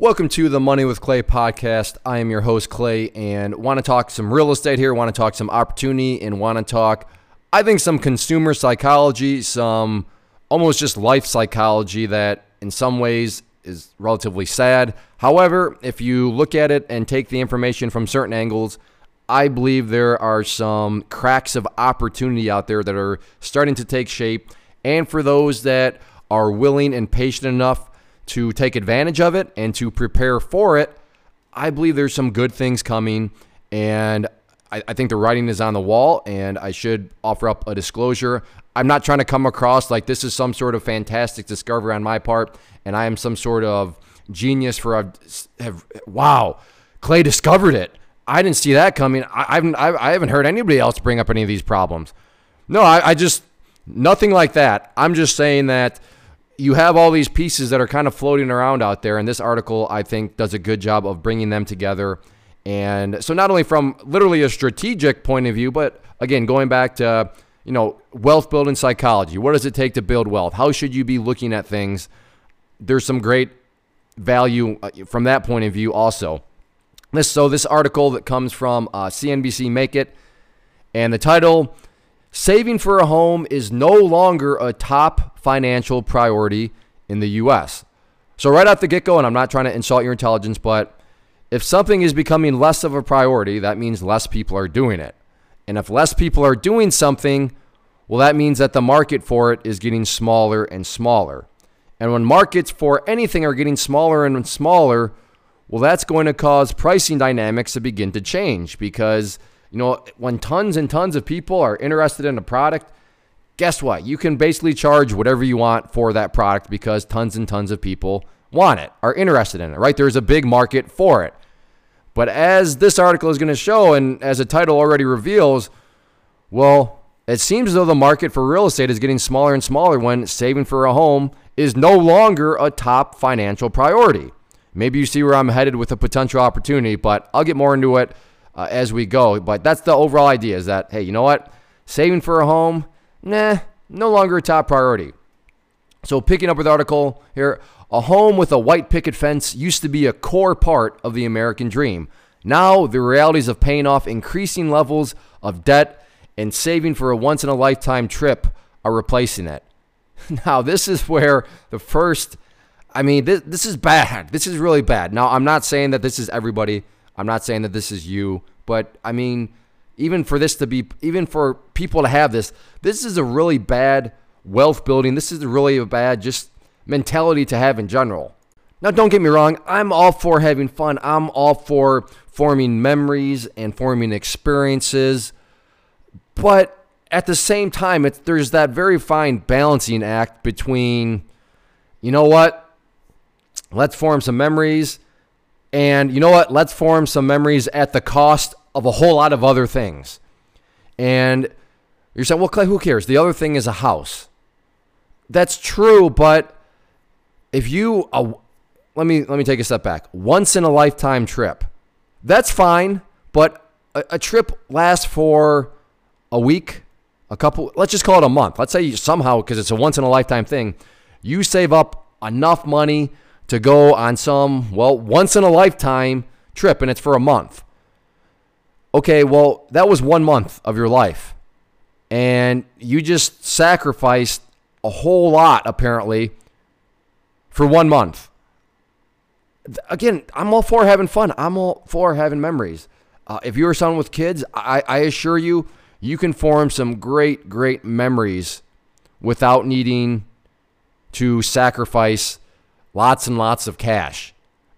Welcome to the Money with Clay podcast. I am your host, Clay, and want to talk some real estate here, want to talk some opportunity, and want to talk, I think, some consumer psychology, some almost just life psychology that in some ways is relatively sad. However, if you look at it and take the information from certain angles, I believe there are some cracks of opportunity out there that are starting to take shape. And for those that are willing and patient enough to take advantage of it and to prepare for it, I believe there's some good things coming. And I, I, think the writing is on the wall. And I should offer up a disclosure. I'm not trying to come across like this is some sort of fantastic discovery on my part, and I am some sort of genius for a, have, wow, Clay discovered it. I didn't see that coming. I, haven't I haven't heard anybody else bring up any of these problems. No, I, I just nothing like that. I'm just saying that you have all these pieces that are kind of floating around out there, and this article I think does a good job of bringing them together. And so, not only from literally a strategic point of view, but again, going back to you know wealth building psychology. What does it take to build wealth? How should you be looking at things? There's some great value uh, from that point of view, also. This so this article that comes from uh, CNBC Make It, and the title Saving for a home is no longer a top financial priority in the US. So, right off the get go, and I'm not trying to insult your intelligence, but if something is becoming less of a priority, that means less people are doing it. And if less people are doing something, well, that means that the market for it is getting smaller and smaller. And when markets for anything are getting smaller and smaller, well, that's going to cause pricing dynamics to begin to change because you know, when tons and tons of people are interested in a product, guess what? You can basically charge whatever you want for that product because tons and tons of people want it, are interested in it, right? There's a big market for it. But as this article is going to show, and as the title already reveals, well, it seems as though the market for real estate is getting smaller and smaller when saving for a home is no longer a top financial priority. Maybe you see where I'm headed with a potential opportunity, but I'll get more into it uh, as we go. But that's the overall idea is that, hey, you know what? Saving for a home, nah, no longer a top priority. So, picking up with article here, a home with a white picket fence used to be a core part of the American dream. Now, the realities of paying off increasing levels of debt and saving for a once in a lifetime trip are replacing it. Now, this is where the first, I mean, this, this is bad. This is really bad. Now, I'm not saying that this is everybody. I'm not saying that this is you, but I mean, even for this to be, even for people to have this, this is a really bad wealth building. This is really a bad just mentality to have in general. Now, don't get me wrong, I'm all for having fun. I'm all for forming memories and forming experiences. But at the same time, it's, there's that very fine balancing act between, you know what, let's form some memories and you know what? Let's form some memories at the cost of a whole lot of other things. And you're saying, well, Clay, who cares? The other thing is a house. That's true, but if you uh, let me let me take a step back. Once in a lifetime trip, that's fine, but a, a trip lasts for a week, a couple. Let's just call it a month. Let's say you somehow, because it's a once in a lifetime thing, you save up enough money to go on some, well, once in a lifetime trip and it's for a month. Okay, well, that was one month of your life. And you just sacrificed a whole lot, apparently, for one month. Again, I'm all for having fun. I'm all for having memories. Uh, if you're someone with kids, I, I assure you, you can form some great, great memories without needing to sacrifice lots and lots of cash.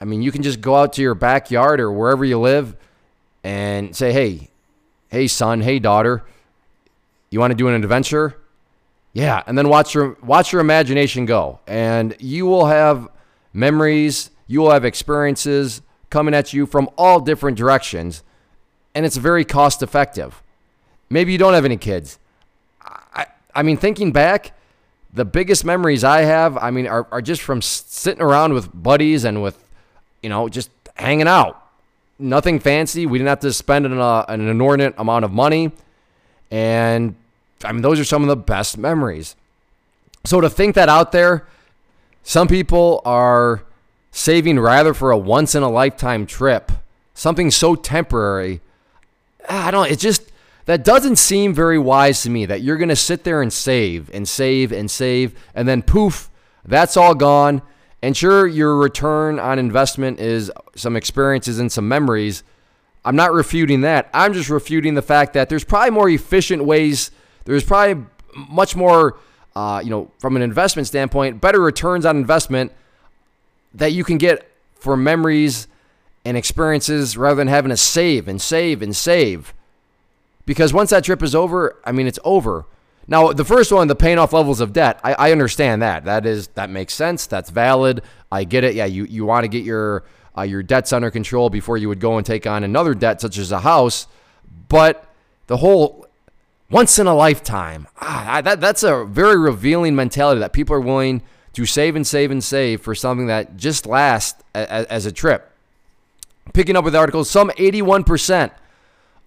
I mean, you can just go out to your backyard or wherever you live and say, hey, hey, son, hey, daughter, you want to do an adventure? Yeah, and then watch your watch your imagination go, and you will have memories, you will have experiences coming at you from all different directions, and it's very cost effective. Maybe you don't have any kids. I, I mean, thinking back, the biggest memories I have, I mean, are, are just from sitting around with buddies and with, you know, just hanging out. Nothing fancy. We didn't have to spend an, uh, an inordinate amount of money. And I mean, those are some of the best memories. So to think that out there, some people are saving rather for a once in a lifetime trip, something so temporary. I don't it just that doesn't seem very wise to me that you're going to sit there and save and save and save and then poof, that's all gone. And sure your return on investment is some experiences and some memories. I'm not refuting that. I'm just refuting the fact that there's probably more efficient ways. There's probably much more uh, you know, from an investment standpoint, better returns on investment that you can get for memories and experiences rather than having to save and save and save. Because once that trip is over, I mean, it's over. Now, the first one, the paying off levels of debt, I, I understand that. That is that makes sense. That's valid. I get it. Yeah, you, you want to get your uh, your debts under control before you would go and take on another debt, such as a house. But the whole once in a lifetime, ah, that, that's a very revealing mentality that people are willing to save and save and save for something that just lasts as, as a trip. Picking up with articles, some 81%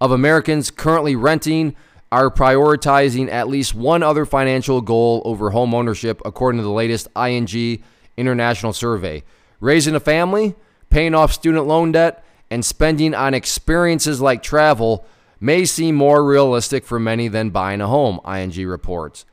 of Americans currently renting are prioritizing at least one other financial goal over home ownership, according to the latest ING International Survey. Raising a family, paying off student loan debt, and spending on experiences like travel may seem more realistic for many than buying a home, ING reports.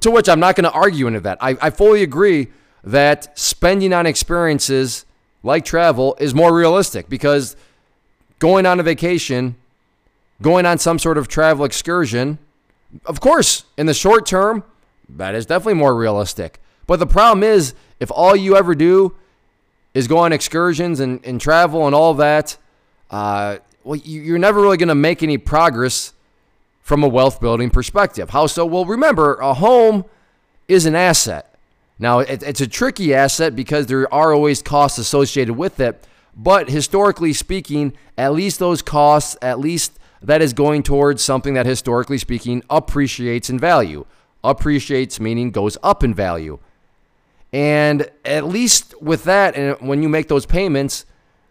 To which I'm not going to argue into that. I, I fully agree that spending on experiences like travel is more realistic because going on a vacation, going on some sort of travel excursion, of course, in the short term, that is definitely more realistic. But the problem is, if all you ever do is go on excursions and, and travel and all that, uh, well, you're never really going to make any progress from a wealth building perspective. How so? Well, remember, a home is an asset. Now, it's a tricky asset because there are always costs associated with it. But historically speaking, at least those costs, at least that is going towards something that historically speaking appreciates in value. Appreciates meaning goes up in value. And at least with that, and when you make those payments,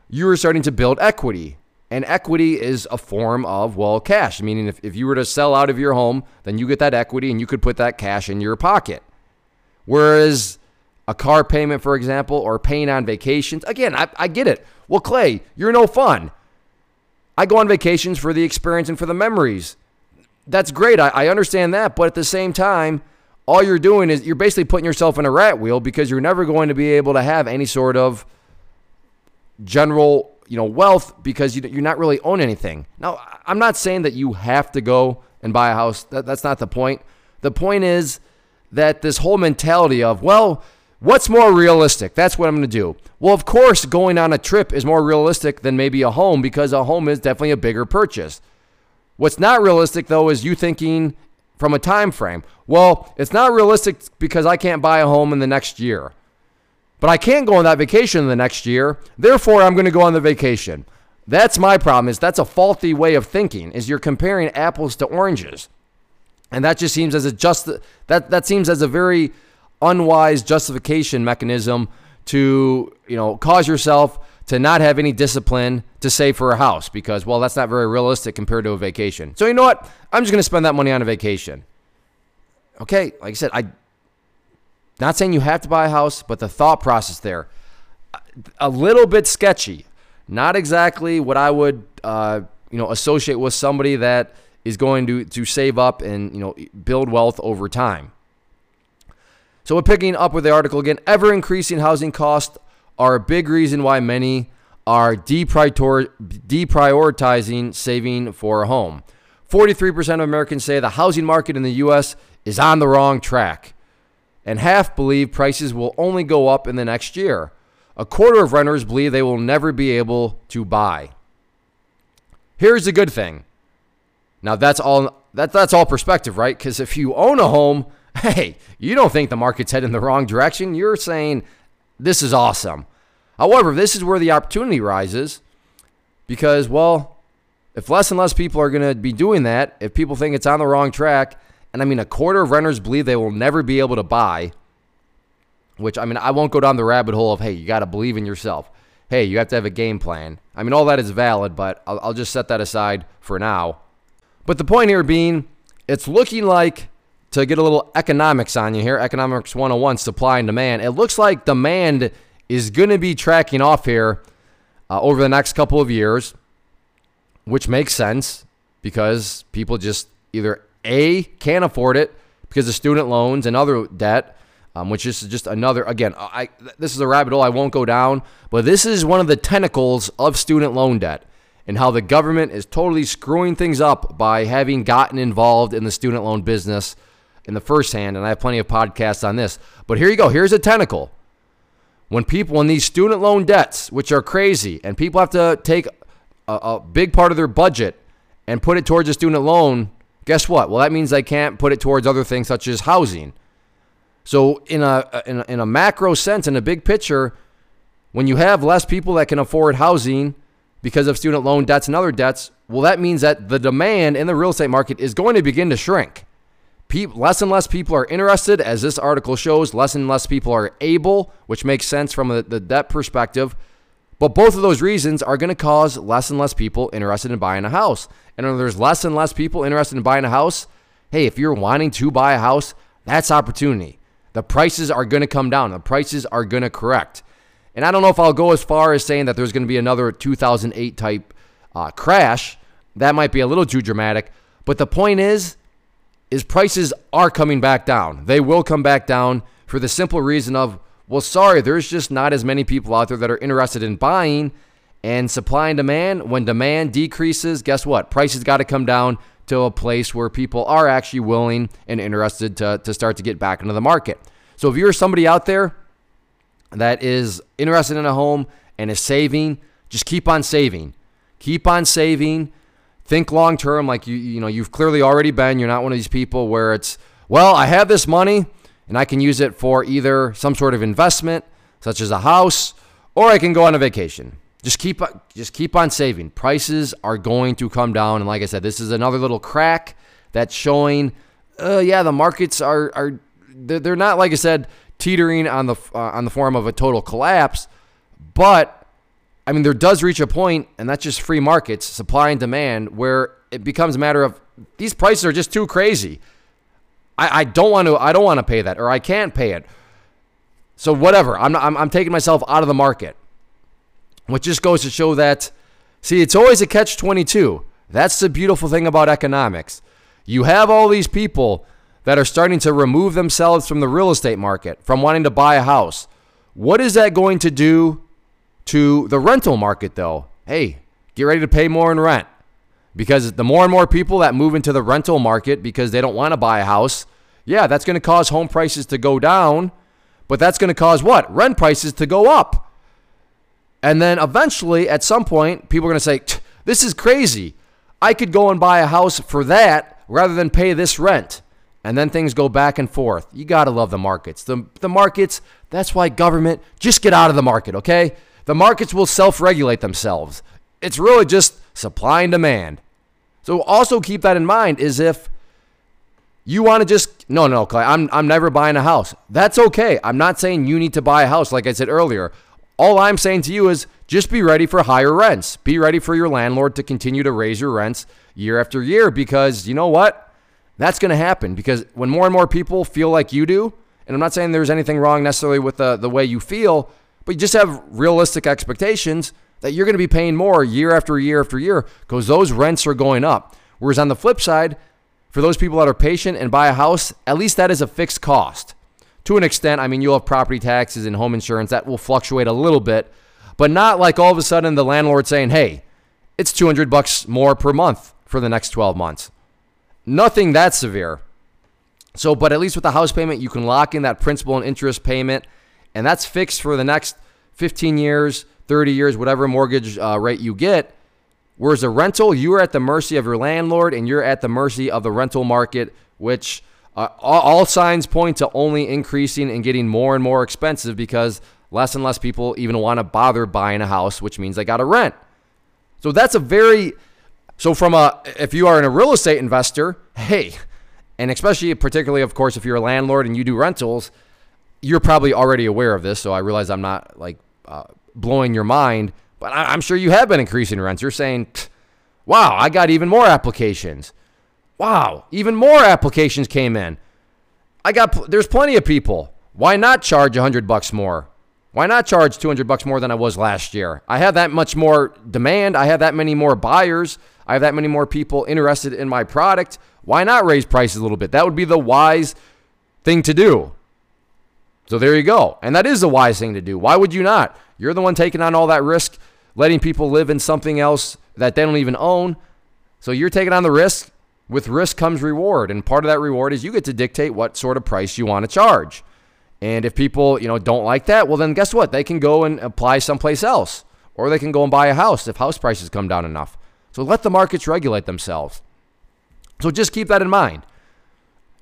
you are starting to build equity. And equity is a form of, well, cash, meaning if, if you were to sell out of your home, then you get that equity and you could put that cash in your pocket. Whereas a car payment, for example, or paying on vacations, again, I, I get it. Well, Clay, you're no fun. I go on vacations for the experience and for the memories. That's great. I, I understand that. But at the same time, all you're doing is you're basically putting yourself in a rat wheel because you're never going to be able to have any sort of general you know wealth because you, you're not really own anything. Now, I'm not saying that you have to go and buy a house. That, that's not the point. The point is that this whole mentality of well, what's more realistic? That's what I'm going to do. Well, of course, going on a trip is more realistic than maybe a home because a home is definitely a bigger purchase. What's not realistic though is you thinking from a time frame. Well, it's not realistic because I can't buy a home in the next year. But I can't go on that vacation in the next year. Therefore, I'm going to go on the vacation. That's my problem is that's a faulty way of thinking is you're comparing apples to oranges. And that just seems as a just that that seems as a very unwise justification mechanism to, you know, cause yourself to not have any discipline to save for a house because, well, that's not very realistic compared to a vacation. So, you know what? I'm just going to spend that money on a vacation. Okay, like I said, I not saying you have to buy a house, but the thought process there, a little bit sketchy. Not exactly what I would, uh, you know, associate with somebody that is going to to save up and you know build wealth over time. So we're picking up with the article again. Ever increasing housing costs are a big reason why many are deprioritizing saving for a home. 43% of Americans say the housing market in the U.S. is on the wrong track, and half believe prices will only go up in the next year. A quarter of renters believe they will never be able to buy. Here's the good thing. Now that's all that, that's all perspective, right? Because if you own a home, hey, you don't think the market's heading in the wrong direction. You're saying this is awesome. However, this is where the opportunity rises because, well, if less and less people are going to be doing that, if people think it's on the wrong track, and I mean, a quarter of renters believe they will never be able to buy, which I mean, I won't go down the rabbit hole of, hey, you got to believe in yourself. Hey, you have to have a game plan. I mean, all that is valid, but I'll, I'll just set that aside for now. But the point here being, it's looking like to get a little economics on you here, economics 101, supply and demand. It looks like demand is going to be tracking off here uh, over the next couple of years, which makes sense because people just either A, can't afford it because of student loans and other debt, um, which is just another, again, I, this is a rabbit hole I won't go down, but this is one of the tentacles of student loan debt and how the government is totally screwing things up by having gotten involved in the student loan business in the first hand. And I have plenty of podcasts on this. But here you go. Here's a tentacle. When people, when these student loan debts, which are crazy, and people have to take a, a big part of their budget and put it towards a student loan, guess what? Well, that means they can't put it towards other things such as housing. So, in a, in a, in a macro sense, in a big picture, when you have less people that can afford housing, because of student loan debts and other debts, well, that means that the demand in the real estate market is going to begin to shrink. People, less and less people are interested, as this article shows. Less and less people are able, which makes sense from the, the debt perspective. But both of those reasons are going to cause less and less people interested in buying a house. And when there's less and less people interested in buying a house, hey, if you're wanting to buy a house, that's opportunity. The prices are going to come down. The prices are going to correct. And I don't know if I'll go as far as saying that there's going to be another 2008 type uh, crash. That might be a little too dramatic. But the point is, is prices are coming back down. They will come back down for the simple reason of, well, sorry, there's just not as many people out there that are interested in buying. And supply and demand, when demand decreases, guess what? Prices got to come down to a place where people are actually willing and interested to, to start to get back into the market. So if you're somebody out there that is interested in a home and is saving, just keep on saving. Keep on saving. Think long term like you you know you've clearly already been. You're not one of these people where it's, well, I have this money and I can use it for either some sort of investment such as a house or I can go on a vacation. Just keep just keep on saving. Prices are going to come down and like I said, this is another little crack that's showing uh, yeah, the markets are are they're not like I said teetering on the uh, on the form of a total collapse. But I mean, there does reach a point, and that's just free markets, supply and demand, where it becomes a matter of these prices are just too crazy. I, I don't want to I don't want to pay that, or I can't pay it. So whatever, I'm, I'm I'm taking myself out of the market, which just goes to show that. See, it's always a catch twenty two. That's the beautiful thing about economics. You have all these people that are starting to remove themselves from the real estate market, from wanting to buy a house. What is that going to do to the rental market, though? Hey, get ready to pay more in rent. Because the more and more people that move into the rental market because they don't want to buy a house, yeah, that's going to cause home prices to go down, but that's going to cause what? Rent prices to go up. And then eventually, at some point, people are going to say, This is crazy. I could go and buy a house for that rather than pay this rent and then things go back and forth. You got to love the markets. The, the markets, that's why government, just get out of the market, okay? The markets will self regulate themselves. It's really just supply and demand. So also keep that in mind is if you want to just, no, no, Clay, I'm, I'm never buying a house. That's okay. I'm not saying you need to buy a house, like I said earlier. All I'm saying to you is just be ready for higher rents. Be ready for your landlord to continue to raise your rents year after year because you know what? That's going to happen because when more and more people feel like you do, and I'm not saying there's anything wrong necessarily with the, the way you feel, but you just have realistic expectations that you're going to be paying more year after year after year because those rents are going up. Whereas on the flip side, for those people that are patient and buy a house, at least that is a fixed cost. To an extent, I mean, you'll have property taxes and home insurance that will fluctuate a little bit, but not like all of a sudden the landlord saying, hey, it's 200 bucks more per month for the next 12 months. Nothing that severe. So, but at least with the house payment, you can lock in that principal and interest payment, and that's fixed for the next 15 years, 30 years, whatever mortgage uh, rate you get. Whereas a rental, you are at the mercy of your landlord and you're at the mercy of the rental market, which uh, all, all signs point to only increasing and getting more and more expensive because less and less people even want to bother buying a house, which means they got to rent. So that's a very so from a if you are in a real estate investor, hey, and especially particularly of course if you're a landlord and you do rentals, you're probably already aware of this. So I realize I'm not like uh, blowing your mind, but I, am sure you have been increasing rents. You're saying, "Wow, I got even more applications." Wow, even more applications came in. I got there's plenty of people. Why not charge 100 bucks more? Why not charge 200 bucks more than I was last year? I have that much more demand. I have that many more buyers. I have that many more people interested in my product. Why not raise prices a little bit? That would be the wise thing to do. So there you go. And that is the wise thing to do. Why would you not? You're the one taking on all that risk, letting people live in something else that they don't even own. So you're taking on the risk. With risk comes reward, and part of that reward is you get to dictate what sort of price you want to charge. And if people, you know, don't like that, well then guess what? They can go and apply someplace else or they can go and buy a house if house prices come down enough. So let the markets regulate themselves. So just keep that in mind.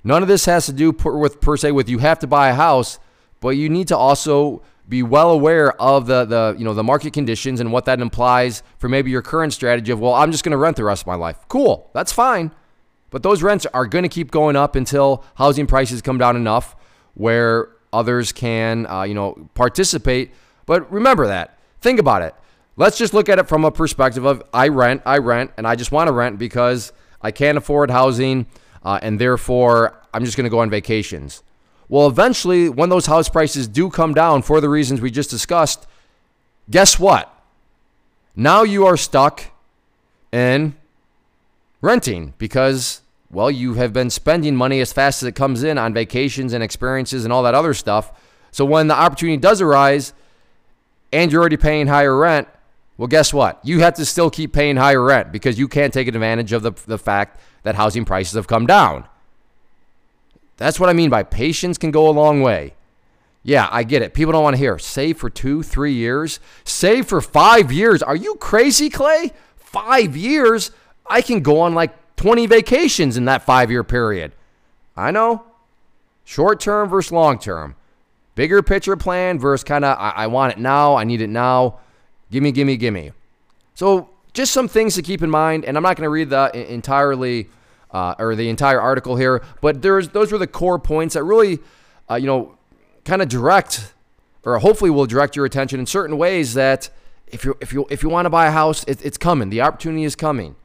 None of this has to do per, with per se with you have to buy a house, but you need to also be well aware of the the you know the market conditions and what that implies for maybe your current strategy of well I'm just going to rent the rest of my life. Cool, that's fine. But those rents are going to keep going up until housing prices come down enough where others can, uh, you know, participate. But remember that. Think about it. Let's just look at it from a perspective of I rent, I rent, and I just want to rent because I can't afford housing, uh, and therefore I'm just going to go on vacations. Well, eventually, when those house prices do come down for the reasons we just discussed, guess what? Now you are stuck in renting because well, you have been spending money as fast as it comes in on vacations and experiences and all that other stuff. So when the opportunity does arise and you're already paying higher rent, well, guess what? You have to still keep paying higher rent because you can't take advantage of the, the fact that housing prices have come down. That's what I mean by patience can go a long way. Yeah, I get it. People don't want to hear save for two, three years, save for five years. Are you crazy, Clay? Five years? I can go on like 20 vacations in that five year period. I know. Short term versus long term. Bigger picture plan versus kind of, I, I, want it now, I need it now. Gimme, gimme, gimme. So, just some things to keep in mind, and I'm not going to read the entirely uh, or the entire article here, but there's those were the core points that really, uh, you know, kind of direct or hopefully will direct your attention in certain ways that if you if you if you want to buy a house, it, it's coming. The opportunity is coming.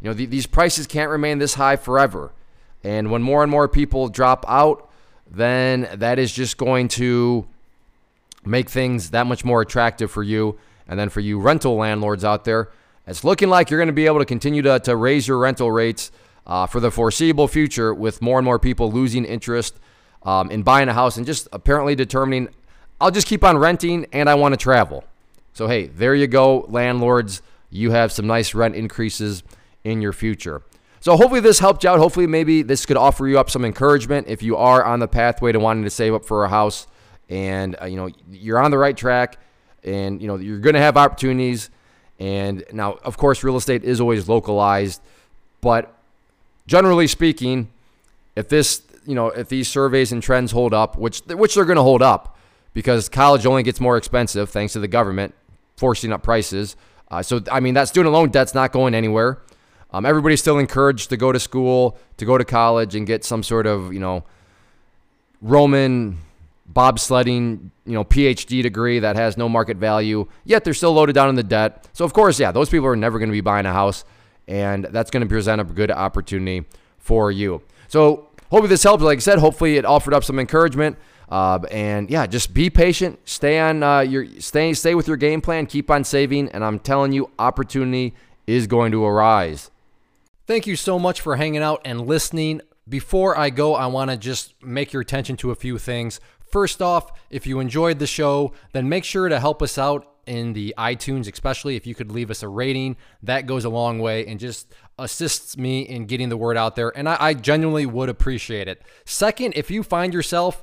You know, the, these prices can't remain this high forever. And when more and more people drop out, then that is just going to make things that much more attractive for you. And then for you rental landlords out there, it's looking like you're going to be able to continue to, to raise your rental rates uh, for the foreseeable future with more and more people losing interest um, in buying a house and just apparently determining, I'll just keep on renting and I want to travel. So, hey, there you go, landlords. You have some nice rent increases in your future. So hopefully this helped you out. Hopefully maybe this could offer you up some encouragement if you are on the pathway to wanting to save up for a house and uh, you know you're on the right track and you know you're going to have opportunities and now of course real estate is always localized but generally speaking if this you know if these surveys and trends hold up which which they're going to hold up because college only gets more expensive thanks to the government forcing up prices uh, so i mean that student loan debt's not going anywhere um, everybody's still encouraged to go to school, to go to college, and get some sort of you know Roman bobsledding, you know, PhD degree that has no market value. Yet they're still loaded down in the debt. So of course, yeah, those people are never going to be buying a house, and that's going to present a good opportunity for you. So hopefully this helps. Like I said, hopefully it offered up some encouragement. Uh, and yeah, just be patient. Stay on uh, your stay stay with your game plan. Keep on saving, and I'm telling you, opportunity is going to arise. Thank you so much for hanging out and listening. Before I go, I want to just make your attention to a few things. First off, if you enjoyed the show, then make sure to help us out in the iTunes, especially if you could leave us a rating. That goes a long way and just assists me in getting the word out there. And I, I genuinely would appreciate it. Second, if you find yourself